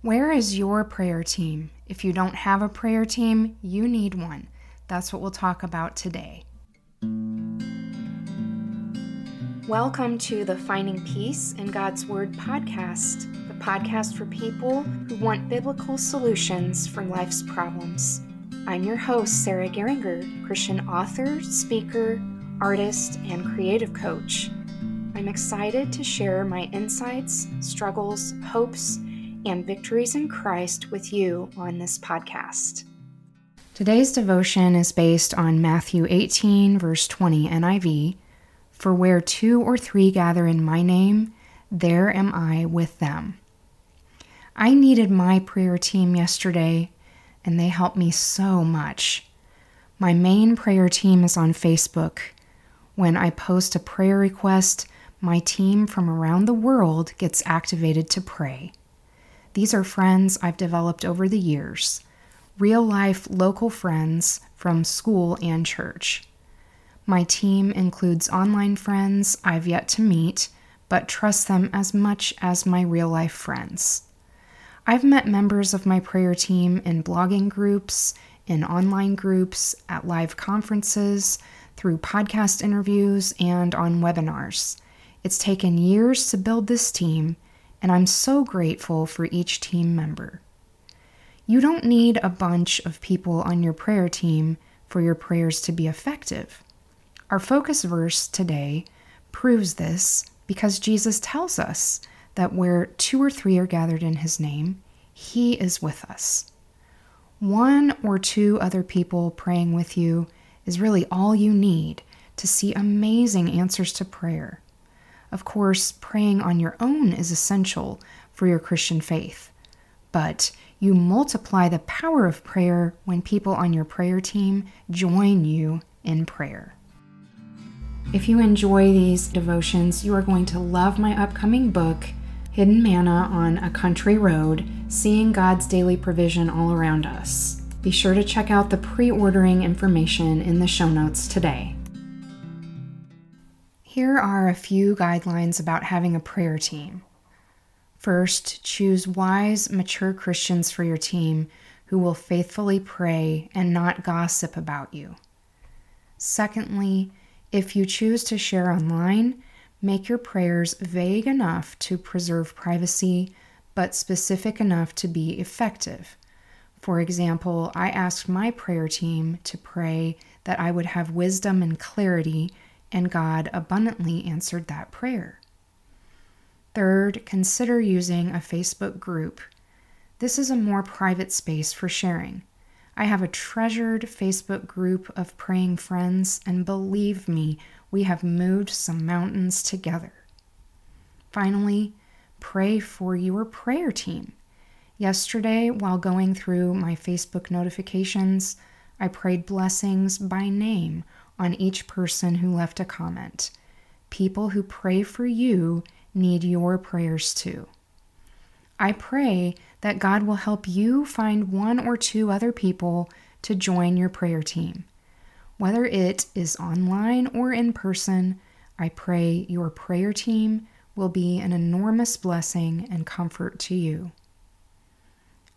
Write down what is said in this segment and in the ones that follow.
Where is your prayer team? If you don't have a prayer team, you need one. That's what we'll talk about today. Welcome to the Finding Peace in God's Word podcast, the podcast for people who want biblical solutions for life's problems. I'm your host, Sarah Geringer, Christian author, speaker, artist, and creative coach. I'm excited to share my insights, struggles, hopes, and victories in Christ with you on this podcast. Today's devotion is based on Matthew 18, verse 20 NIV. For where two or three gather in my name, there am I with them. I needed my prayer team yesterday, and they helped me so much. My main prayer team is on Facebook. When I post a prayer request, my team from around the world gets activated to pray. These are friends I've developed over the years, real life local friends from school and church. My team includes online friends I've yet to meet, but trust them as much as my real life friends. I've met members of my prayer team in blogging groups, in online groups, at live conferences, through podcast interviews, and on webinars. It's taken years to build this team, and I'm so grateful for each team member. You don't need a bunch of people on your prayer team for your prayers to be effective. Our focus verse today proves this because Jesus tells us that where two or three are gathered in his name, he is with us. One or two other people praying with you is really all you need to see amazing answers to prayer. Of course, praying on your own is essential for your Christian faith, but you multiply the power of prayer when people on your prayer team join you in prayer. If you enjoy these devotions, you are going to love my upcoming book, Hidden Manna on a Country Road Seeing God's Daily Provision All Around Us. Be sure to check out the pre ordering information in the show notes today. Here are a few guidelines about having a prayer team. First, choose wise, mature Christians for your team who will faithfully pray and not gossip about you. Secondly, if you choose to share online, make your prayers vague enough to preserve privacy, but specific enough to be effective. For example, I asked my prayer team to pray that I would have wisdom and clarity and God abundantly answered that prayer. Third, consider using a Facebook group. This is a more private space for sharing. I have a treasured Facebook group of praying friends, and believe me, we have moved some mountains together. Finally, pray for your prayer team. Yesterday, while going through my Facebook notifications, I prayed blessings by name on each person who left a comment. People who pray for you need your prayers too. I pray that God will help you find one or two other people to join your prayer team. Whether it is online or in person, I pray your prayer team will be an enormous blessing and comfort to you.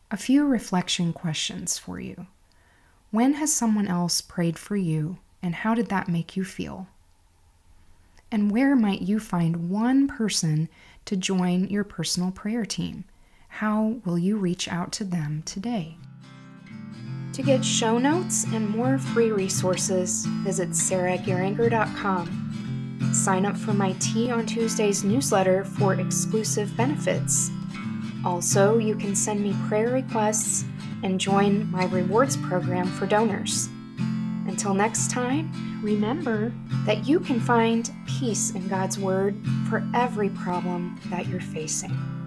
A few reflection questions for you. When has someone else prayed for you and how did that make you feel? And where might you find one person to join your personal prayer team? How will you reach out to them today? To get show notes and more free resources, visit sarahgeringer.com. Sign up for my Tea on Tuesdays newsletter for exclusive benefits. Also, you can send me prayer requests and join my rewards program for donors. Until next time, remember that you can find peace in God's Word for every problem that you're facing.